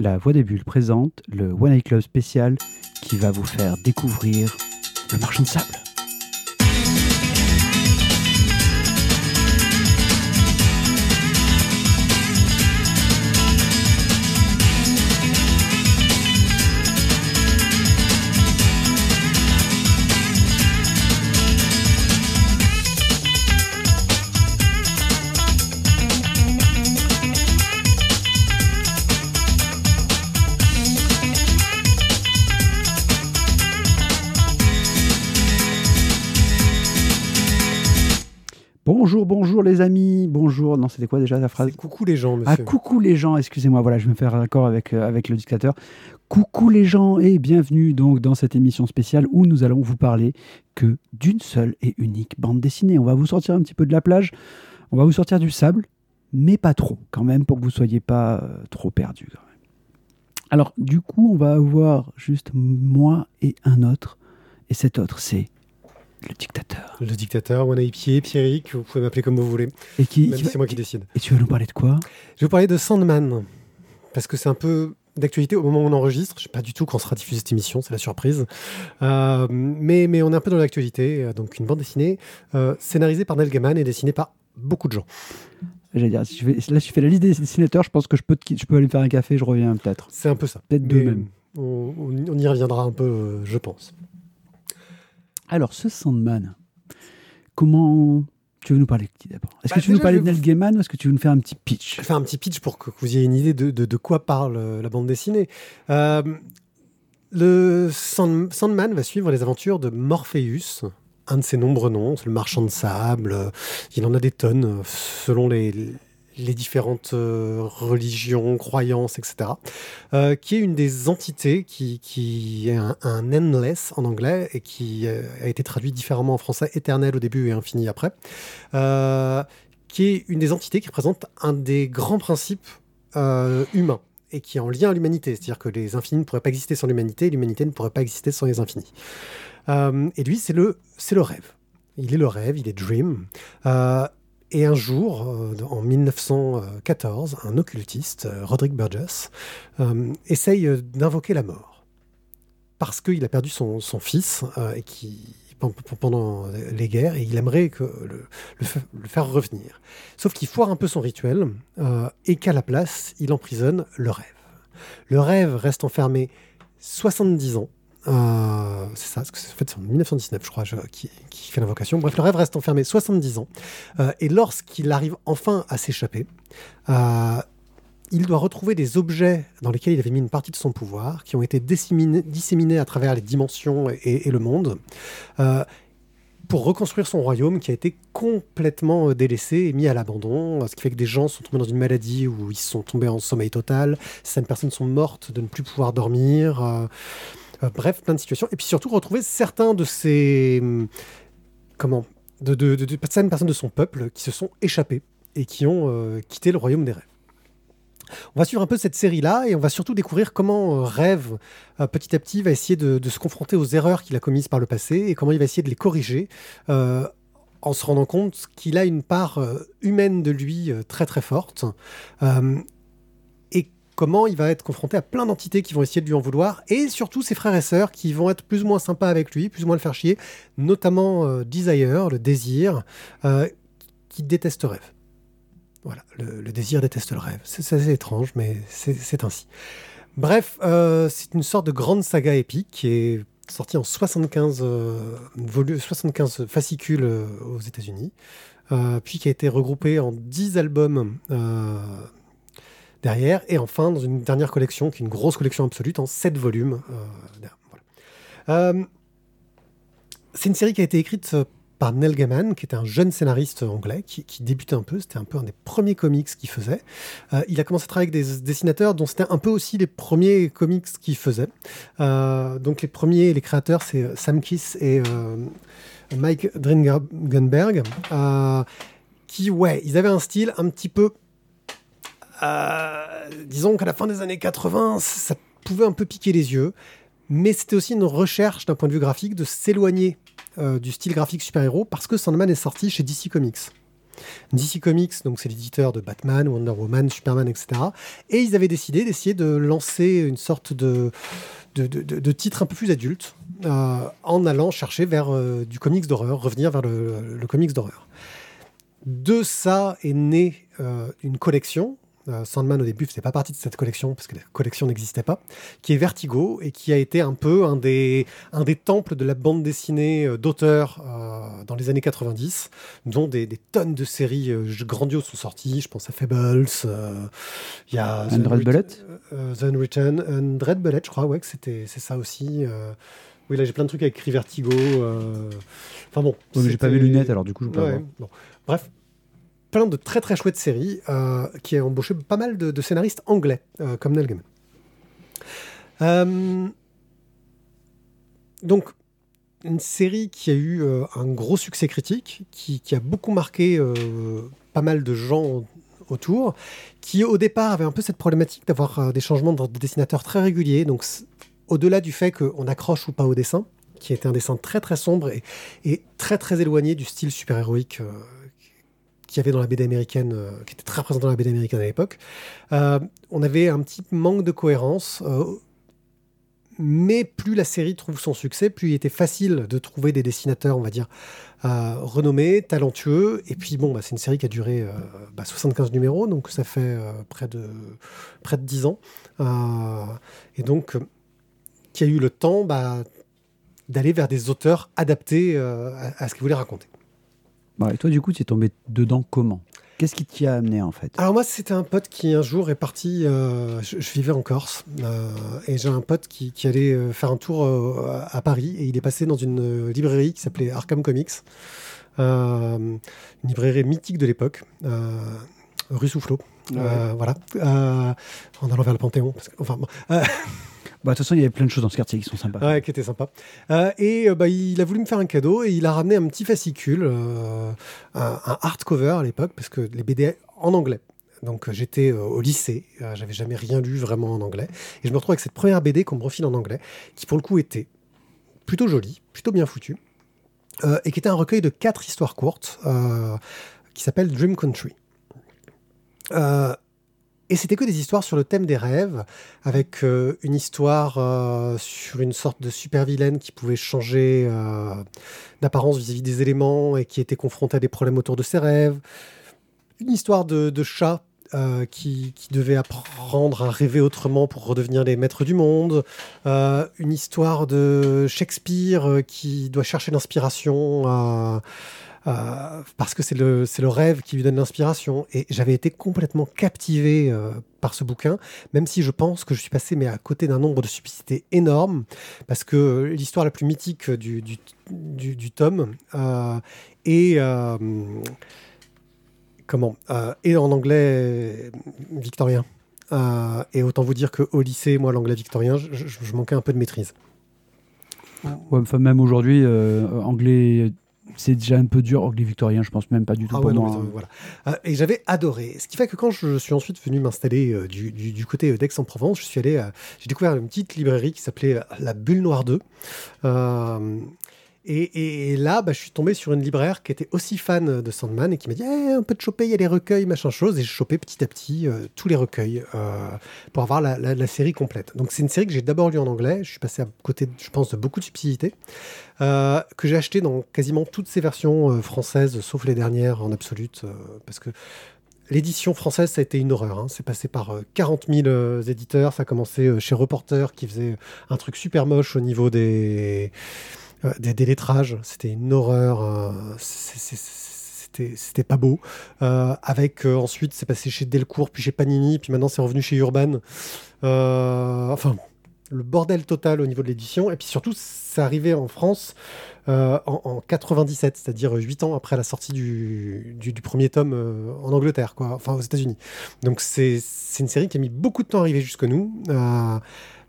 La Voix des Bulles présente le One Night Club spécial qui va vous faire découvrir le marchand de sable. Bonjour, bonjour les amis, bonjour. Non, c'était quoi déjà la phrase? Coucou les gens, Ah, monsieur. coucou les gens, excusez-moi, voilà, je vais me faire raccord avec, euh, avec le dictateur. Coucou les gens et bienvenue donc dans cette émission spéciale où nous allons vous parler que d'une seule et unique bande dessinée. On va vous sortir un petit peu de la plage, on va vous sortir du sable, mais pas trop quand même pour que vous soyez pas euh, trop perdus. quand même. Alors du coup, on va avoir juste moi et un autre, et cet autre c'est le dictateur. Le dictateur, One Pied, Pierrick, vous pouvez m'appeler comme vous voulez. Et qui, Même c'est moi qui décide. Et tu vas nous parler de quoi? Je vais vous parler de Sandman. Parce que c'est un peu d'actualité au moment où on enregistre. Je ne sais pas du tout quand sera diffusée cette émission, c'est la surprise. Euh, mais, mais on est un peu dans l'actualité. Euh, Donc une bande dessinée euh, scénarisée par Neil Gaiman et dessinée par beaucoup de gens. J'allais dire, si je fais- là, si je fais la liste des dessinateurs, je pense que je peux, te je peux aller me faire un café, je reviens peut-être. C'est un peu ça. Peut-être deux même. On, on- on y reviendra un peu, euh, je pense. Alors, ce Sandman, comment. Tu veux nous parler de qui d'abord? Est-ce que Bah, tu veux nous parler de Neil Gaiman ou est-ce que tu veux nous faire un petit pitch? Je vais faire un petit pitch pour que vous ayez une idée de, de- de quoi parle euh, la bande dessinée. Euh, le Sand- Sandman va suivre les aventures de Morpheus, un de ses nombreux noms, le marchand de sable. euh, Il en a des tonnes selon les, les différentes euh, religions, croyances, etc. euh, qui est une des entités qui, est un, endless en anglais et qui euh, a été traduit différemment en français, éternel au début et infini après. Qui est une des entités qui représente un des grands principes humains et qui est en lien à l'humanité. C'est-à-dire que les infinis ne pourraient pas exister sans l'humanité et l'humanité ne pourrait pas exister sans les infinis. Et lui, c'est le, c'est le rêve. Il est le rêve, il est Dream. Et un jour, euh, en 1914, un occultiste, euh, Roderick Burgess, euh, essaye d'invoquer la mort. Parce qu'il a perdu son, fils et qui, pen- pendant les guerres et il aimerait le, le fa- le faire revenir. Sauf qu'il foire un peu son rituel et qu'à la place, il emprisonne le rêve. Le rêve reste enfermé 70 ans. Euh, c'est ça, en c'est en 1919, je crois, qui, fait l'invocation. Bref, le rêve reste enfermé 70 ans. Euh, et lorsqu'il arrive enfin à s'échapper, euh, il doit retrouver des objets dans lesquels il avait mis une partie de son pouvoir, qui ont été disséminés, à travers les dimensions et, le monde. Pour reconstruire son royaume qui a été complètement délaissé et mis à l'abandon, ce qui fait que des gens sont tombés dans une maladie où ils sont tombés en sommeil total, certaines personnes sont mortes de ne plus pouvoir dormir, bref, plein de situations. Et puis surtout retrouver certains de ces... hum, Comment de, de, certaines personnes de son peuple qui se sont échappées et qui ont euh, quitté le royaume des rêves. On va suivre un peu cette série-là et on va surtout découvrir comment euh, Rêve, euh, petit à petit, va essayer de, se confronter aux erreurs qu'il a commises par le passé et comment il va essayer de les corriger euh, en se rendant compte qu'il a une part euh, humaine de lui euh, très très forte euh, comment il va être confronté à plein d'entités qui vont essayer de lui en vouloir et surtout ses frères et sœurs qui vont être plus ou moins sympas avec lui, plus ou moins le faire chier, notamment euh, Desire, le désir, euh, qui déteste Rêve. Voilà, le, le désir déteste le rêve. C'est assez étrange, mais c'est ainsi. Bref, euh, c'est une sorte de grande saga épique qui est sortie en 75, euh, volu- 75 fascicules aux États-Unis, puis qui a été regroupée en 10 albums derrière, et enfin dans une dernière collection, qui est une grosse collection absolue, en 7 volumes. euh. Euh, c'est une série qui a été écrite euh, par Neil Gaiman, qui était un jeune scénariste anglais qui, débutait un peu. C'était un peu un des premiers comics qu'il faisait. Il a commencé à travailler avec des dessinateurs dont c'était un peu aussi les premiers comics qu'il faisait. Donc les premiers, les créateurs, c'est Sam Kiss et euh, Mike Dringenberg, qui, ouais, ils avaient un style un petit peu... euh, disons qu'à la fin des années 80, ça pouvait un peu piquer les yeux. Mais c'était aussi une recherche d'un point de vue graphique de s'éloigner euh, du style graphique super-héros parce que Sandman est sorti chez DC Comics. DC Comics, donc c'est l'éditeur de Batman, Wonder Woman, Superman, etc. Et ils avaient décidé d'essayer de lancer une sorte de, de, de, titre un peu plus adulte en allant chercher vers du comics d'horreur, revenir vers le, le comics d'horreur. De ça est née une collection euh, Sandman au début faisait pas partie de cette collection parce que la collection n'existait pas, qui est Vertigo et qui a été un peu un des, un des temples de la bande dessinée euh, d'auteurs euh, dans les années 90, dont des, tonnes de séries grandioses sont sorties. Je pense à Fables, il y a The Red Bullet, The Unwritten, Red Bullet, je crois, ouais, que c'était c'est ça aussi. Oui, là j'ai plein de trucs avec écrit Vertigo. Enfin bon. j'ai pas mes lunettes alors du coup je peux pas Bref, plein de très très chouettes séries euh, qui a embauché pas mal de, scénaristes anglais, euh, comme Neil. Euh, donc, une série qui a eu un gros succès critique, qui, a beaucoup marqué pas mal de gens autour, qui au départ avait un peu cette problématique d'avoir des changements de dessinateurs très réguliers. Donc, au-delà du fait qu'on accroche ou pas au dessin, qui était un dessin très très sombre et, et très très éloigné du style super-héroïque qu'il y avait dans la BD américaine, euh, qui était très présent dans la BD américaine à l'époque, euh, on avait un petit manque de cohérence. Euh, mais plus la série trouve son succès, plus il était facile de trouver des dessinateurs, on va dire, renommés, talentueux. Et puis, bon, bah, c'est une série qui a duré 75 bah, numéros, donc ça fait près, de, près de 10 ans. et donc, qui a eu le temps bah, d'aller vers des auteurs adaptés à, à ce qu'ils voulaient raconter. Bah, et toi, du coup, tu es tombé dedans comment? Qu'est-ce qui t'y a amené en fait? Alors moi, c'était un pote qui un jour est parti. Euh, je, vivais en Corse euh, et j'ai un pote qui, allait euh, faire un tour à Paris et il est passé dans une librairie qui s'appelait Arkham Comics, une librairie mythique de l'époque, rue Soufflot. voilà, en allant vers le Panthéon. Parce que, enfin, bah, de toute façon, il y avait plein de choses dans ce quartier qui sont sympas. Ouais, qui étaient sympas. Euh, et euh, bah, il a voulu me faire un cadeau et il a ramené un petit fascicule, euh, un, hardcover à l'époque, parce que les BD en anglais. Donc j'étais au lycée, j'avais jamais rien lu vraiment en anglais. Et je me retrouve avec cette première BD qu'on me refile en anglais, qui pour le coup était plutôt jolie, plutôt bien foutue, et qui était un recueil de quatre histoires courtes, qui s'appelle Dream Country. Et c'était que des histoires sur le thème des rêves, avec euh, une histoire euh, sur une sorte de super vilaine qui pouvait changer euh, d'apparence vis-à-vis des éléments et qui était confrontée à des problèmes autour de ses rêves. Une histoire de, chat qui, qui, devait apprendre à rêver autrement pour redevenir les maîtres du monde. une histoire de Shakespeare qui doit chercher l'inspiration à euh, parce que c'est le, le rêve qui lui donne l'inspiration. Et j'avais été complètement captivé euh, par ce bouquin, même si je pense que je suis passé mais à côté d'un nombre de subtilités énormes, parce que l'histoire la plus mythique du, du, du, tome euh, est... comment est en anglais victorien. et autant vous dire qu'au lycée, moi, l'anglais victorien, je, manquais un peu de maîtrise. enfin, même aujourd'hui, anglais c'est déjà un peu dur. Anglais victorien, je pense même pas du tout ah pour moi. voilà. Euh, et j'avais adoré. Ce qui fait que quand je suis ensuite venu m'installer euh, du, du, côté d'Aix-en-Provence, je suis allé, j'ai découvert une petite librairie qui s'appelait euh, La Bulle Noire 2. Et, là, bah, je suis tombé sur une libraire qui était aussi fan de Sandman et qui m'a dit eh, on peut te choper, il y a les recueils, machin chose. Et j'ai chopé petit à petit euh, tous les recueils euh, pour avoir la, série complète. Donc c'est une série que j'ai d'abord lue en anglais. Je suis passé à côté, je pense, de beaucoup de subtilités. Euh, que j'ai acheté dans quasiment toutes ces versions françaises, sauf les dernières en absolute. parce que L'édition française, ça a été une horreur. Hein. C'est passé par 40 000 éditeurs. Ça a commencé chez Reporter, qui faisait un truc super moche au niveau des, euh, des délettrages. C'était une horreur. Euh, c'était pas beau. Euh, avec ensuite, c'est passé chez Delcourt, puis chez Panini, puis maintenant c'est revenu chez Urban. enfin, le bordel total au niveau de l'édition. Et puis surtout, c'est arrivé en France en, en, 97, c'est-à-dire 8 ans après la sortie du, du, premier tome en Angleterre, quoi, enfin aux États-Unis. Donc c'est une série qui a mis beaucoup de temps à arriver jusque nous,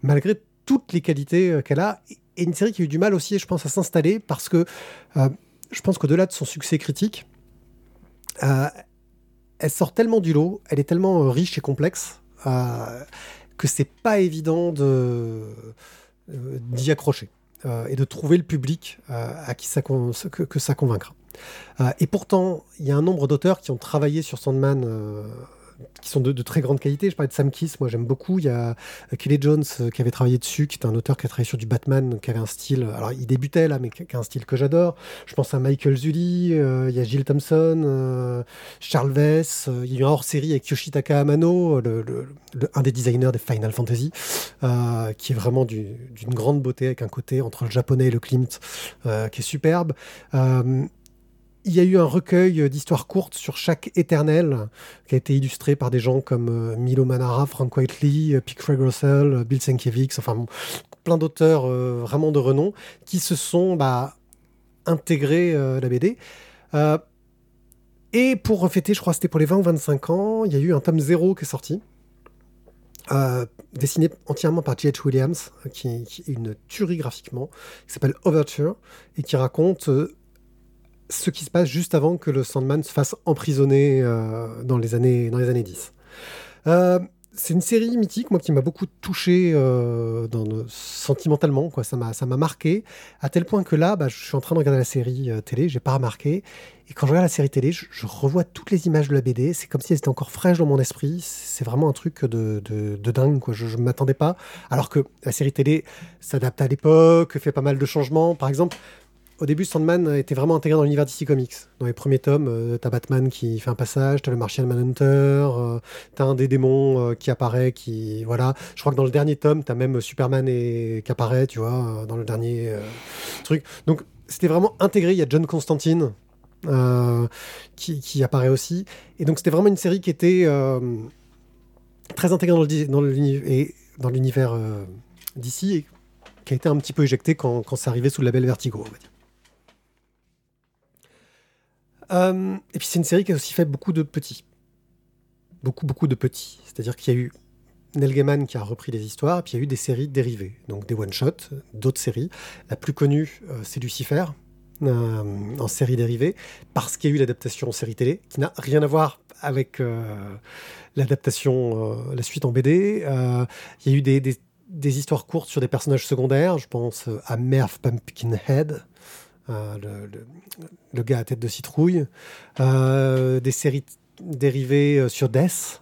malgré toutes les qualités qu'elle a une série qui a eu du mal aussi, je pense, à s'installer parce que euh, je pense qu'au-delà de son succès critique, euh, elle sort tellement du lot, elle est tellement euh, riche et complexe que c'est pas évident de d'y accrocher et de trouver le public à qui ça que, ça convaincra. et pourtant, il y a un nombre d'auteurs qui ont travaillé sur Sandman qui sont de, très grande qualité. Je parlais de Sam Kiss, moi j'aime beaucoup. Il y a euh, Kelly Jones euh, qui avait travaillé dessus, qui est un auteur qui a travaillé sur du Batman, qui avait un style. Alors il débutait là, mais qui a un style que j'adore. Je pense à Michael Zulli, euh, il y a Jill Thompson, Charles Vess. il y a eu un hors série avec Yoshitaka Amano, un des designers des Final Fantasy, qui est vraiment d'une grande beauté, avec un côté entre le japonais et le Klimt qui est superbe il y a eu un recueil d'histoires courtes sur chaque éternel qui a été illustré par des gens comme euh, Milo Manara, Frank Whiteley, euh, Pete Craig Russell, euh, Bill Sienkiewicz, enfin plein d'auteurs vraiment de renom qui se sont bah, intégrés à la BD. et pour refêter, je crois que c'était pour les 20 ou 25 ans, il y a eu un tome 0 qui est sorti. dessiné entièrement par J.H. Williams, qui, qui, est une tuerie graphiquement, qui s'appelle Overture, et qui raconte ce qui se passe juste avant que le Sandman se fasse emprisonner euh, dans, les années, dans les années 10. Euh, c'est une série mythique, moi, qui m'a beaucoup touché euh, sentimentalement. Quoi. Ça, m'a, marqué, à tel point que là, bah, je suis en train de regarder la série télé, j'ai pas remarqué. Et quand je regarde la série télé, je, revois toutes les images de la BD. C'est comme si elles étaient encore fraîches dans mon esprit. C'est vraiment un truc de, de, dingue. Quoi. Je ne m'attendais pas. Alors que la série télé s'adapte à l'époque, fait pas mal de changements. Par exemple, au début, Sandman était vraiment intégré dans l'univers DC Comics. Dans les premiers tomes, euh, t'as Batman qui fait un passage, t'as le Martian Manhunter, euh, t'as un des démons euh, qui apparaît, qui voilà. Je crois que dans le dernier tome, t'as même Superman et, qui apparaît, tu vois, dans le dernier truc. Donc c'était vraiment intégré. Il y a John Constantine qui, apparaît aussi, et donc c'était vraiment une série qui était très intégrée dans l'univers d'ici et qui a été un petit peu éjecté quand, quand c'est arrivé sous le label Vertigo. Euh, et puis c'est une série qui a aussi fait beaucoup de petits. Beaucoup, beaucoup de petits. C'est-à-dire qu'il y a eu Neil Gaiman qui a repris les histoires, et puis il y a eu des séries dérivées, donc des one-shots, d'autres séries. La plus connue, euh, c'est Lucifer, euh, en série dérivée, parce qu'il y a eu l'adaptation en série télé, qui n'a rien à voir avec l'adaptation, la suite en BD. il y a eu des, des, des, histoires courtes sur des personnages secondaires, je pense à Merv Pumpkinhead, euh, le, gars à tête de citrouille, euh, des séries dérivées euh, sur Death,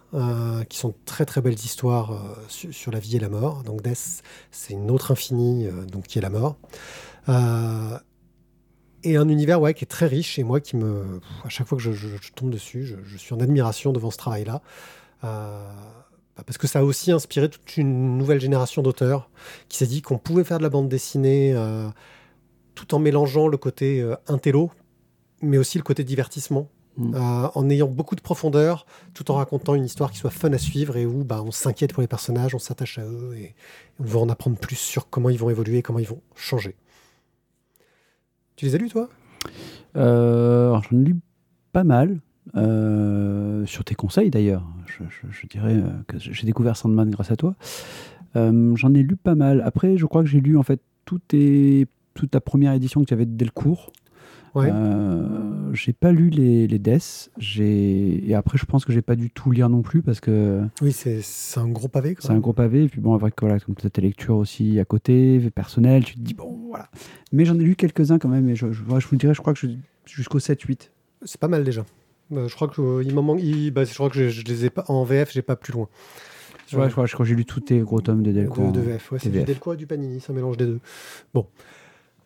qui sont très très belles histoires sur, la vie et la mort. Donc Death, c'est une autre infinie, donc qui est la mort. et un univers ouais, qui est très riche et moi qui me, à chaque fois que je, tombe dessus, je, suis en admiration devant ce travail-là. Bah, parce que ça a aussi inspiré toute une nouvelle génération d'auteurs qui s'est dit qu'on pouvait faire de la bande dessinée tout en mélangeant le côté euh, intello, mais aussi le côté divertissement. Mm. Euh, en ayant beaucoup de profondeur, tout en racontant une histoire qui soit fun à suivre et où bah, on s'inquiète pour les personnages, on s'attache à eux et on veut en apprendre plus sur comment ils vont évoluer, comment ils vont changer. Tu les as lus, toi? Euh, J'en ai lu pas mal, sur tes conseils d'ailleurs. Je, dirais que j'ai découvert Sandman grâce à toi. J'en ai lu pas mal. Après, je crois que j'ai lu en fait tout est toute la première édition que tu avais de Delcourt. Ouais. Euh, j'ai pas lu les, les Deaths. Et après, je pense que j'ai pas du tout lire non plus parce que. Oui, c'est un gros pavé. C'est un gros pavé. Et puis bon, avec voilà, comme tes lectures aussi à côté, personnel, tu te dis bon, voilà. Mais j'en ai lu quelques-uns quand même. Et je, je, je vous dirais, je crois que jusqu'au 7-8. C'est pas mal déjà. Euh, je crois que euh, il m'en manque. bah, je crois que je, les ai pas en VF, j'ai pas plus loin. Ouais, je crois, que j'ai lu tous tes gros tomes de Delcourt. De, de VF, ouais, c'est du Delcourt et du Panini, c'est un mélange des deux. Bon.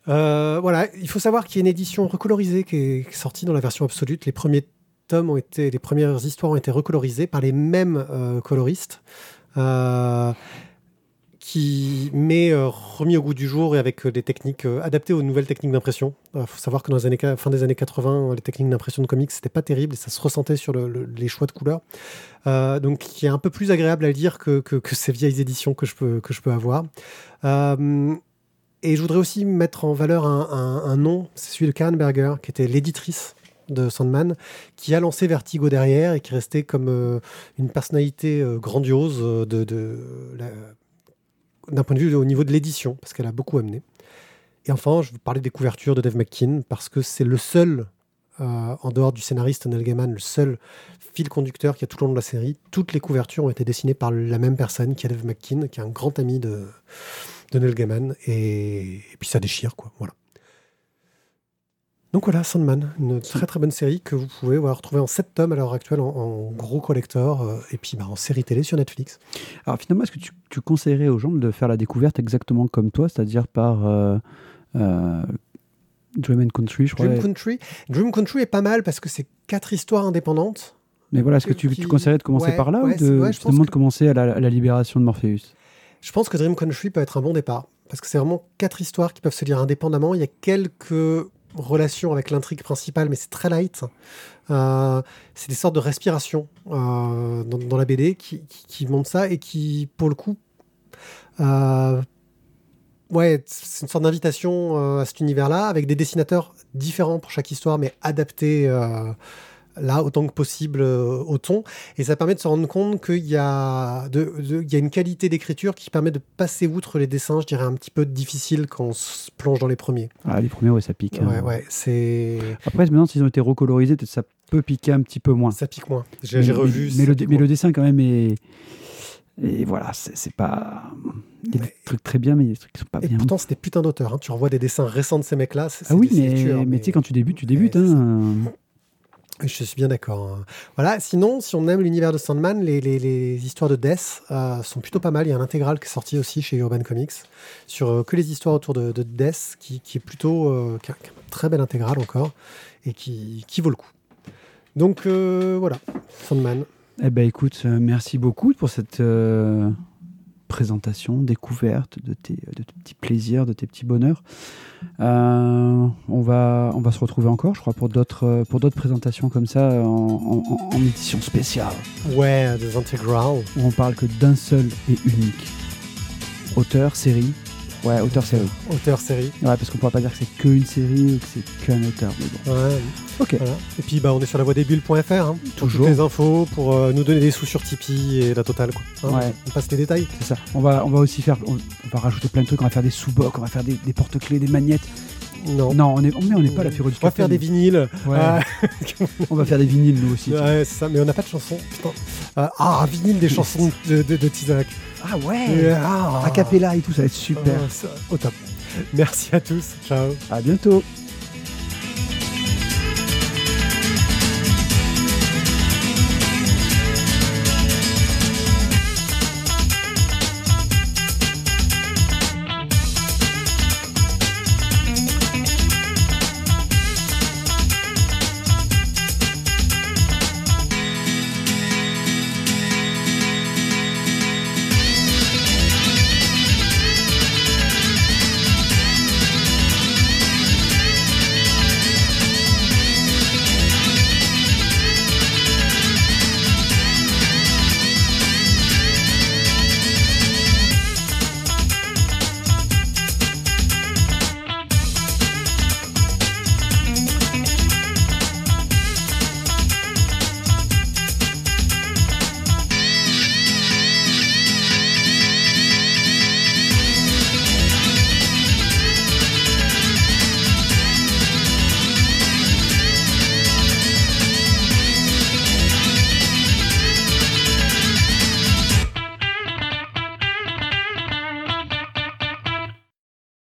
Euh, voilà, il faut savoir qu'il y a une édition recolorisée qui est sortie dans la version absolue. Les premiers tomes ont été, les premières histoires ont été recolorisées par les mêmes euh, coloristes. Euh, qui met remis au goût du jour et avec des techniques adaptées aux nouvelles techniques d'impression. Il faut savoir que dans les années, fin des années 80, les techniques d'impression de comics, c'était pas terrible et ça se ressentait sur les choix de couleurs. donc, qui est un peu plus agréable à lire que, que, que, ces vieilles éditions que je peux, que je peux avoir. Et je voudrais aussi mettre en valeur un, nom, c'est celui de Karen Berger, qui était l'éditrice de Sandman, qui a lancé Vertigo derrière et qui restait comme euh, une personnalité euh, grandiose euh, d'un point de vue au niveau de l'édition, parce qu'elle a beaucoup amené. Et enfin, je veux parler des couvertures de Dave McKean, parce que c'est le seul, en dehors du scénariste Neil Gaiman, le seul fil conducteur qui a tout le long de la série. Toutes les couvertures ont été dessinées par la même personne, qui est Dave McKean, qui est un grand ami de, de Neil Gaiman. Et, puis ça déchire, quoi. Voilà. Donc voilà, Sandman, une très très bonne série que vous pouvez retrouver en 7 tomes à l'heure actuelle en, en gros collector euh, et puis bah, en série télé sur Netflix. Alors finalement, est-ce que tu, tu conseillerais aux gens de faire la découverte exactement comme toi, c'est-à-dire par euh, euh, Dream and Country, je crois Dream Country, Dream Country est pas mal parce que c'est quatre histoires indépendantes. Mais voilà, est-ce que tu, qui- tu conseillerais de commencer ouais, par là ouais, ou de, ouais, je justement de commencer à la, à la libération de Morpheus? Je pense que Dream Country peut être un bon départ parce que c'est vraiment quatre histoires qui peuvent se lire indépendamment. Il y a quelques relations avec l'intrigue principale, mais c'est très light. Euh, c'est des sortes de respiration euh, dans, la BD qui, qui, montrent ça et qui, pour le coup, euh, ouais, c'est une sorte d'invitation à cet univers-là avec des dessinateurs différents pour chaque histoire, mais adaptés. Là autant que possible euh, au ton et ça permet de se rendre compte qu'il y a de, de- il y a une qualité d'écriture qui permet de passer outre les dessins je dirais un petit peu difficiles quand on se plonge dans les premiers ah, Les premiers, ouais, ça pique. hein. ouais ouais c'est Après, maintenant, s'ils ont été recolorisés, peut-être ça peut piquer un petit peu moins. ça pique moins j'ai j'ai Mais- revu Mais, mais le, mais le dessin, quand même, est. Et voilà, c'est c'est pas. Il y a des trucs très bien, mais il y a des trucs qui sont pas et bien. pourtant c'est des putains d'auteurs hein. tu revois des dessins récents de ces mecs là ah oui, mais, mais tu sais, quand tu débutes, tu débutes. Hein. Je suis bien d'accord. hein. Voilà. Sinon, si on aime l'univers de Sandman, les, histoires de Death euh, sont plutôt pas mal. Il y a un intégral qui est sorti aussi chez Urban Comics sur euh, que les histoires autour de, de Death, qui, est plutôt euh, très bel intégral encore et qui, vaut le coup. Donc voilà, Sandman. Eh ben écoute, merci beaucoup pour cette présentation, découverte de tes, de tes petits plaisirs, de tes petits bonheurs. Euh, on, va, on va se retrouver encore, je crois, pour d'autres pour d'autres présentations comme ça en, en- en édition spéciale, Ouais, des Integral. où on parle que d'un seul et unique auteur, série. Ouais, auteur, série. Auteur série. Ouais, parce qu'on pourra pas dire que c'est qu'une série ou que c'est qu'un auteur. Mais bon. Ouais, Ok. voilà. Et puis bah, on est sur la voie des bulles.fr hein, Toujours. toutes les infos, pour euh, nous donner des sous sur Tipeee et la totale. Quoi. Hein, Ouais. On passe les détails. C'est ça. On va, on va aussi faire, on, on va rajouter plein de trucs. On va faire des sous-bocs, on va faire des, des porte-clés, des magnettes. Non. Non, on est, mais on n'est pas à la Firo du On va faire des vinyles. Ouais. Ah, On va faire des vinyles nous aussi. Ouais, c'est ça, mais on n'a pas de chanson. Putain. Euh, ah, vinyle des chansons de, de, de Tizak. Ah ouais. Ah, A cappella et tout, ça va être super. Ah, ça- au top. Merci à tous. Ciao. À bientôt.